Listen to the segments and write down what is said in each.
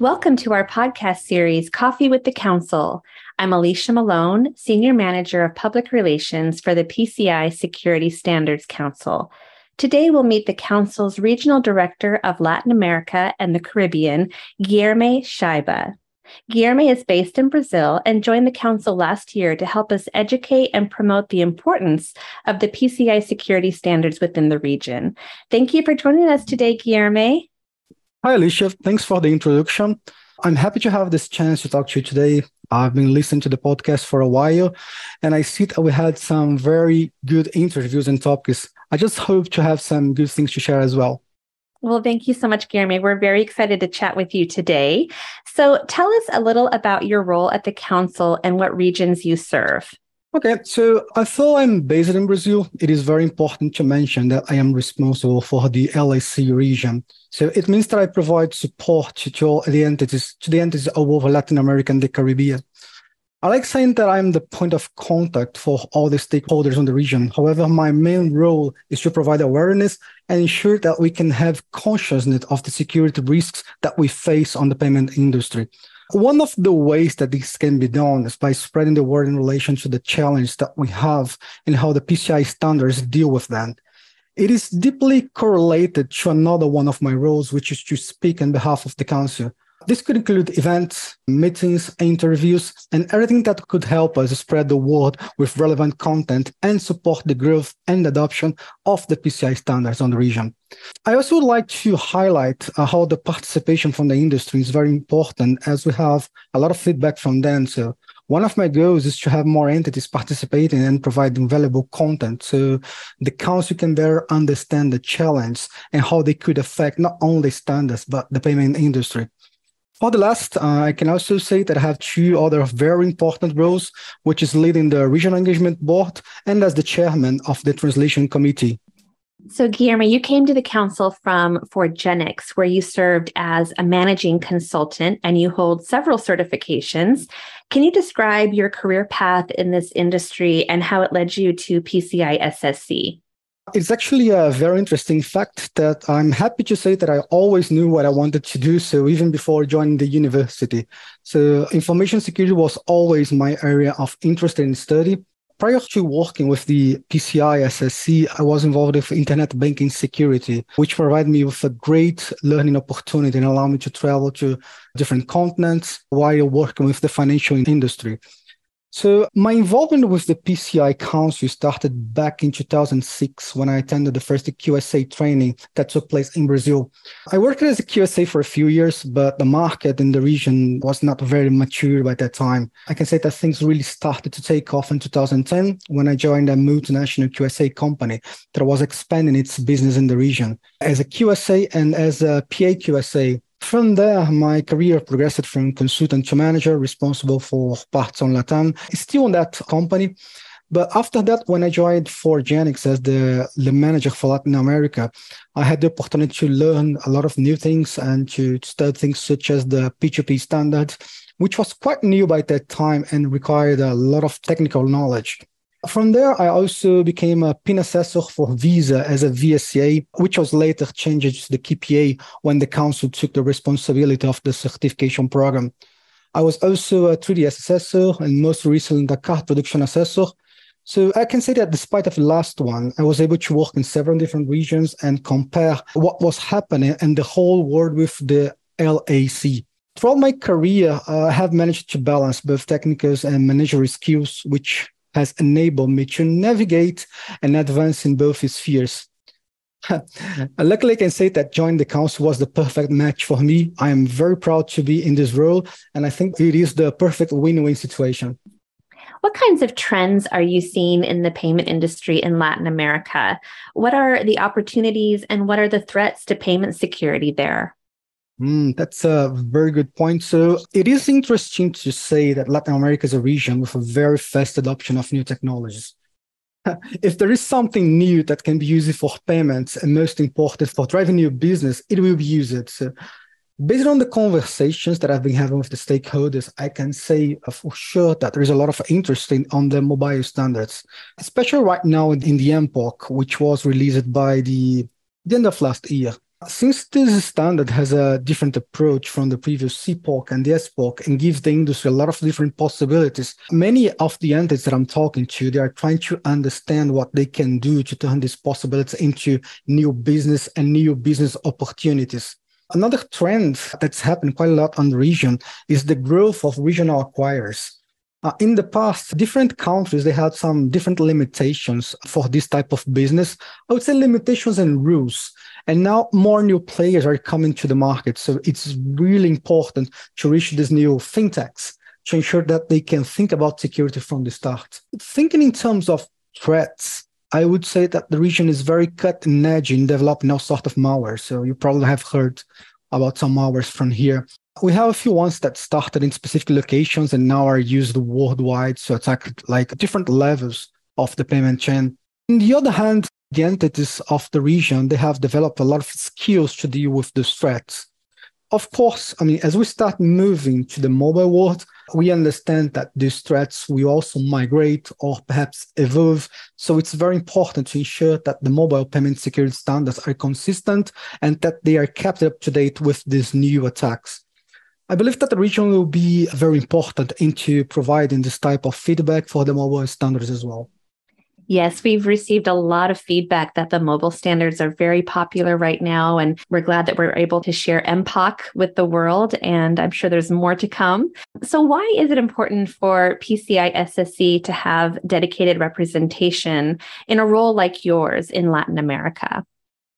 Welcome to our podcast series, Coffee with the Council. I'm Alicia Malone, Senior Manager of Public Relations for the PCI Security Standards Council. Today, we'll meet the Council's Regional Director of Latin America and the Caribbean, Guilherme Scheibe. Guilherme is based in Brazil and joined the Council last year to help us educate and promote the importance of the PCI security standards within the region. Thank you for joining us today, Guilherme. Hi, Alicia. Thanks for the introduction. I'm happy to have this chance to talk to you today. I've been listening to the podcast for a while, and I see that we had some very good interviews and topics. I just hope to have some good things to share as well. Well, thank you so much, Guilherme. We're very excited to chat with you today. So, tell us a little about your role at the Council and what regions you serve. Okay, so although I'm based in Brazil, it is very important to mention that I am responsible for the LAC region. So it means that I provide support to all the entities, to the entities all over Latin America and the Caribbean. I like saying that I'm the point of contact for all the stakeholders in the region. However, my main role is to provide awareness and ensure that we can have consciousness of the security risks that we face on the payment industry. One of the ways that this can be done is by spreading the word in relation to the challenge that we have and how the PCI standards deal with that. It is deeply correlated to another one of my roles, which is to speak on behalf of the council. This could include events, meetings, interviews, and everything that could help us spread the word with relevant content and support the growth and adoption of the PCI standards on the region. I also would like to highlight uh, how the participation from the industry is very important as we have a lot of feedback from them. So one of my goals is to have more entities participating and providing valuable content so the council can better understand the challenge and how they could affect not only standards, but the payment industry. For the last, uh, I can also say that I have two other very important roles, which is leading the Regional Engagement Board and as the chairman of the Translation Committee. So, Guilherme, you came to the council from Foregenix, where you served as a managing consultant and you hold several certifications. Can you describe your career path in this industry and how it led you to PCI SSC? It's actually a very interesting fact that I'm happy to say that I always knew what I wanted to do. So even before joining the university, so information security was always my area of interest in study. Prior to working with the PCI SSC, I was involved with internet banking security, which provided me with a great learning opportunity and allowed me to travel to different continents while working with the financial industry. So my involvement with the PCI Council started back in 2006 when I attended the first QSA training that took place in Brazil. I worked as a QSA for a few years, but the market in the region was not very mature by that time. I can say that things really started to take off in 2010 when I joined a multinational QSA company that was expanding its business in the region. As a QSA and as a PA QSA, from there, my career progressed from consultant to manager, responsible for parts on Latam. Still in that company. But after that, when I joined Foregenix as the, the manager for Latin America, I had the opportunity to learn a lot of new things and to study things such as the P2PE standards, which was quite new by that time and required a lot of technical knowledge. From there, I also became a PIN assessor for Visa as a VSA, which was later changed to the QPA when the council took the responsibility of the certification program. I was also a 3DS assessor and most recently the card production assessor. So I can say that despite of the last one, I was able to work in several different regions and compare what was happening in the whole world with the LAC. Throughout my career, I have managed to balance both technical and managerial skills, which has enabled me to navigate and advance in both spheres. Luckily, I can say that joining the council was the perfect match for me. I am very proud to be in this role, and I think it is the perfect win win situation. What kinds of trends are you seeing in the payment industry in Latin America? What are the opportunities and what are the threats to payment security there? Mm, that's a very good point. So it is interesting to say that Latin America is a region with a very fast adoption of new technologies. if there is something new that can be used for payments and most important for driving new business, it will be used. So based on the conversations that I've been having with the stakeholders, I can say for sure that there is a lot of interest in on the mobile standards, especially right now in the MPOC, which was released by the, the end of last year. Since this standard has a different approach from the previous CPOC and the SPOC and gives the industry a lot of different possibilities, many of the entities that I'm talking to, they are trying to understand what they can do to turn these possibilities into new business and new business opportunities. Another trend that's happened quite a lot on the region is the growth of regional acquirers. Uh, in the past, different countries they had some different limitations for this type of business. I would say limitations and rules. And now more new players are coming to the market. So it's really important to reach these new fintechs to ensure that they can think about security from the start. Thinking in terms of threats, I would say that the region is very cutting edge in developing all sort of malware. So you probably have heard about some malwares from here. We have a few ones that started in specific locations and now are used worldwide to attack like different levels of the payment chain. On the other hand, the entities of the region, they have developed a lot of skills to deal with these threats. Of course, I mean, as we start moving to the mobile world, we understand that these threats will also migrate or perhaps evolve. So it's very important to ensure that the mobile payment security standards are consistent and that they are kept up to date with these new attacks. I believe that the region will be very important into providing this type of feedback for the mobile standards as well. Yes, we've received a lot of feedback that the mobile standards are very popular right now. And we're glad that we're able to share MPOC with the world. And I'm sure there's more to come. So, why is it important for PCI SSC to have dedicated representation in a role like yours in Latin America?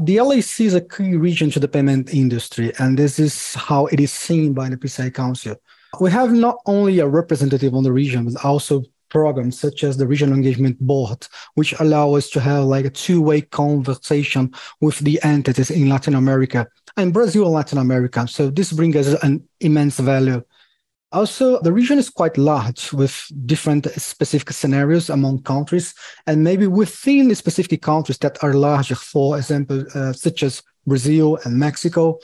The LAC is a key region to the payment industry, and this is how it is seen by the PCI Council. We have not only a representative on the region, but also programs such as the Regional Engagement Board, which allow us to have like a two-way conversation with the entities in Latin America and Brazil and Latin America. So this brings us an immense value. Also, the region is quite large with different specific scenarios among countries, and maybe within the specific countries that are larger, for example, uh, such as Brazil and Mexico.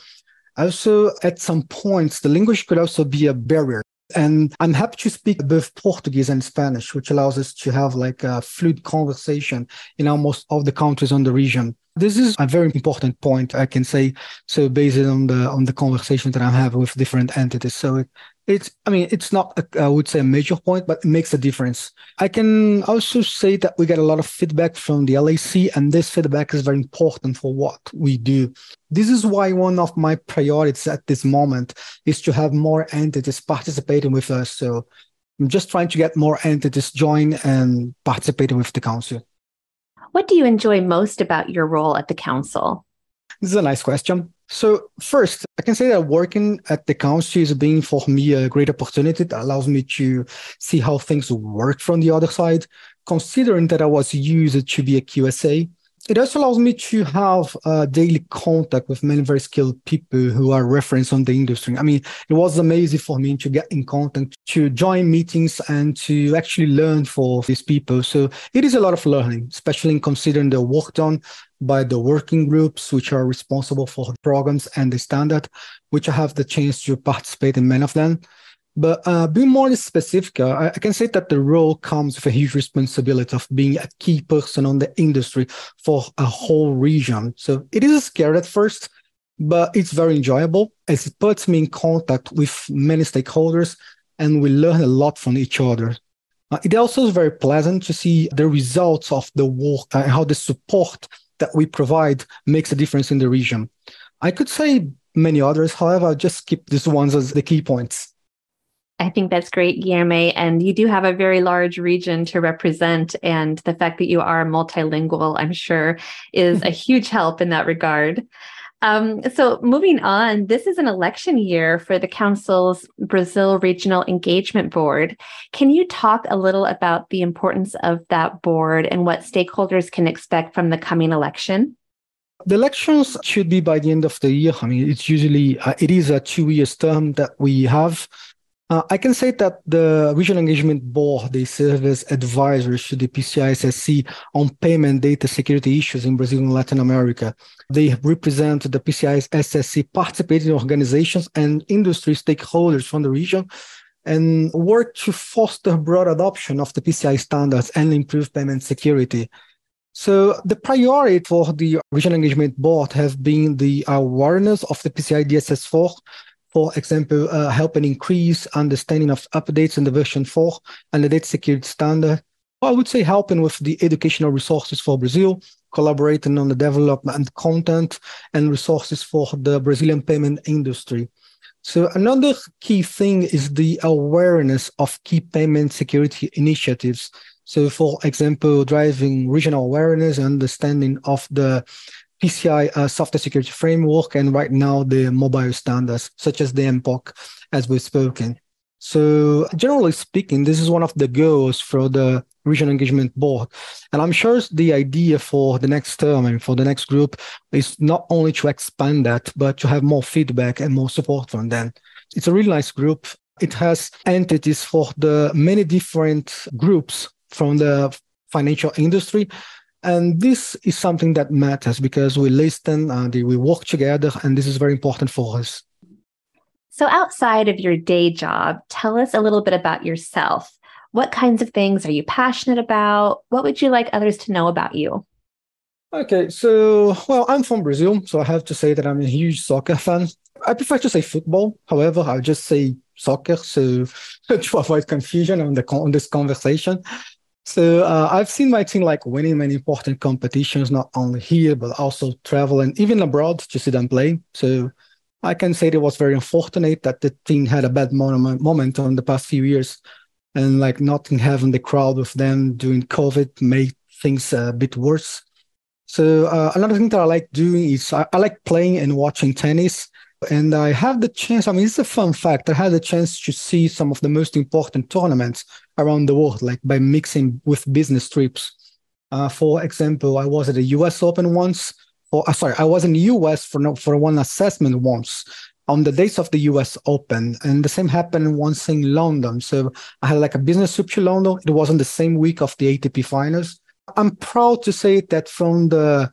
Also, at some points, the language could also be a barrier. And I'm happy to speak both Portuguese and Spanish, which allows us to have like a fluid conversation in almost all the countries on the region. This is a very important point, I can say. So based on the on the conversation that I'm having with different entities. So it, it's, I mean, it's not, a, I would say, a major point, but it makes a difference. I can also say that we get a lot of feedback from the LAC, and this feedback is very important for what we do. This is why one of my priorities at this moment is to have more entities participating with us. So I'm just trying to get more entities join and participating with the council. What do you enjoy most about your role at the council? This is a nice question. So first, I can say that working at the council is being for me a great opportunity that allows me to see how things work from the other side. Considering that I was used to be a QSA, it also allows me to have daily contact with many very skilled people who are referenced on the industry. I mean, it was amazing for me to get in contact, to join meetings, and to actually learn for these people. So it is a lot of learning, especially in considering the work done by the working groups, which are responsible for programs and the standard, which I have the chance to participate in many of them. But uh, being more specific, uh, I, can say that the role comes with a huge responsibility of being a key person on the industry for a whole region. So it is scary at first, but it's very enjoyable as it puts me in contact with many stakeholders and we learn a lot from each other. Uh, it also is very pleasant to see the results of the work and how the support that we provide makes a difference in the region. I could say many others, however, I'll just keep these ones as the key points. I think that's great, Guilherme. And you do have a very large region to represent. And the fact that you are multilingual, I'm sure, is a huge help in that regard. Um, so, moving on, this is an election year for the Council's Brazil Regional Engagement Board. Can you talk a little about the importance of that board and what stakeholders can expect from the coming election? The elections should be by the end of the year. I mean, it's usually uh, it is a two years term that we have. Uh, I can say that the Regional Engagement Board, they serve as advisors to the PCI on payment data security issues in Brazil and Latin America. They represent the PCI SSC participating organizations and industry stakeholders from the region and work to foster broad adoption of the PCI standards and improve payment security. So the priority for the Regional Engagement Board has been the awareness of the PCI DSS4, for example, uh, helping increase understanding of updates in the version 4 and the data security standard. I would say helping with the educational resources for Brazil, collaborating on the development and content and resources for the Brazilian payment industry. So another key thing is the awareness of key payment security initiatives. So, for example, driving regional awareness and understanding of the PCI uh, software security framework and right now the mobile standards, such as the MPOC, as we've spoken. So, generally speaking, this is one of the goals for the regional engagement board. And I'm sure the idea for the next term and for the next group is not only to expand that, but to have more feedback and more support from them. It's a really nice group. It has entities for the many different groups from the financial industry. And this is something that matters because we listen uh, and we work together, and this is very important for us. So, outside of your day job, tell us a little bit about yourself. What kinds of things are you passionate about? What would you like others to know about you? Okay, so, well, I'm from Brazil, so I have to say that I'm a huge soccer fan. I prefer to say football. However, I'll just say soccer so to avoid confusion on the on this conversation. So uh, I've seen my team like winning many important competitions, not only here but also traveling even abroad to see them play. So I can say it was very unfortunate that the team had a bad moment, on the past few years, and like not having the crowd with them during COVID made things a bit worse. So uh, another thing that I like doing is I, I like playing and watching tennis. And I have the chance, I mean, it's a fun fact. I had the chance to see some of the most important tournaments around the world, like by mixing with business trips. Uh, for example, I was at the US Open once. Or uh, sorry, I was in the US for no, for one assessment once on the days of the US Open. And the same happened once in London. So I had like a business trip to London. It was on the same week of the ATP finals. I'm proud to say that from the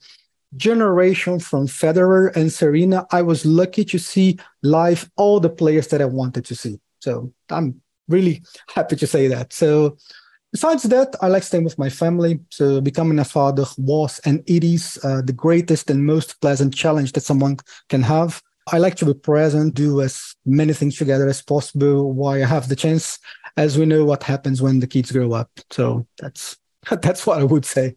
generation from Federer and Serena, I was lucky to see live all the players that I wanted to see. So I'm really happy to say that. So besides that, I like staying with my family. So becoming a father was and it is uh, the greatest and most pleasant challenge that someone can have. I like to be present, do as many things together as possible while I have the chance, as we know what happens when the kids grow up. So that's that's what I would say.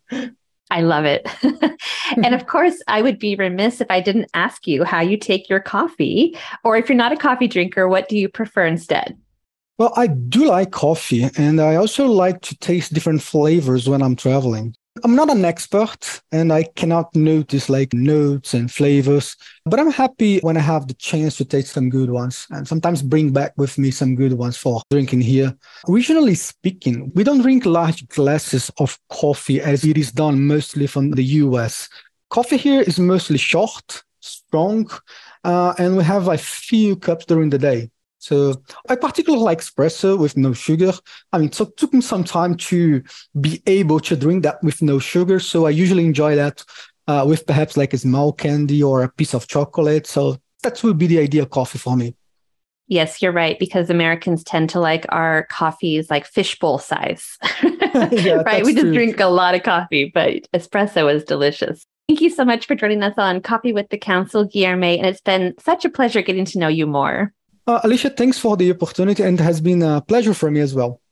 I love it. and of course, I would be remiss if I didn't ask you how you take your coffee, or if you're not a coffee drinker, what do you prefer instead? Well, I do like coffee, and I also like to taste different flavors when I'm traveling. I'm not an expert and I cannot notice like notes and flavors, but I'm happy when I have the chance to taste some good ones and sometimes bring back with me some good ones for drinking here. Regionally speaking, we don't drink large glasses of coffee as it is done mostly from the US. Coffee here is mostly short, strong, uh, and we have a few cups during the day. So I particularly like espresso with no sugar. I mean, so it took me some time to be able to drink that with no sugar. So I usually enjoy that uh, with perhaps like a small candy or a piece of chocolate. So that would be the ideal coffee for me. Yes, you're right, because Americans tend to like our coffees like fishbowl size. yeah, right? We just true. drink a lot of coffee, but espresso is delicious. Thank you so much for joining us on Coffee with the Council, Guilherme. And it's been such a pleasure getting to know you more. Uh, Alicia, thanks for the opportunity and it has been a pleasure for me as well.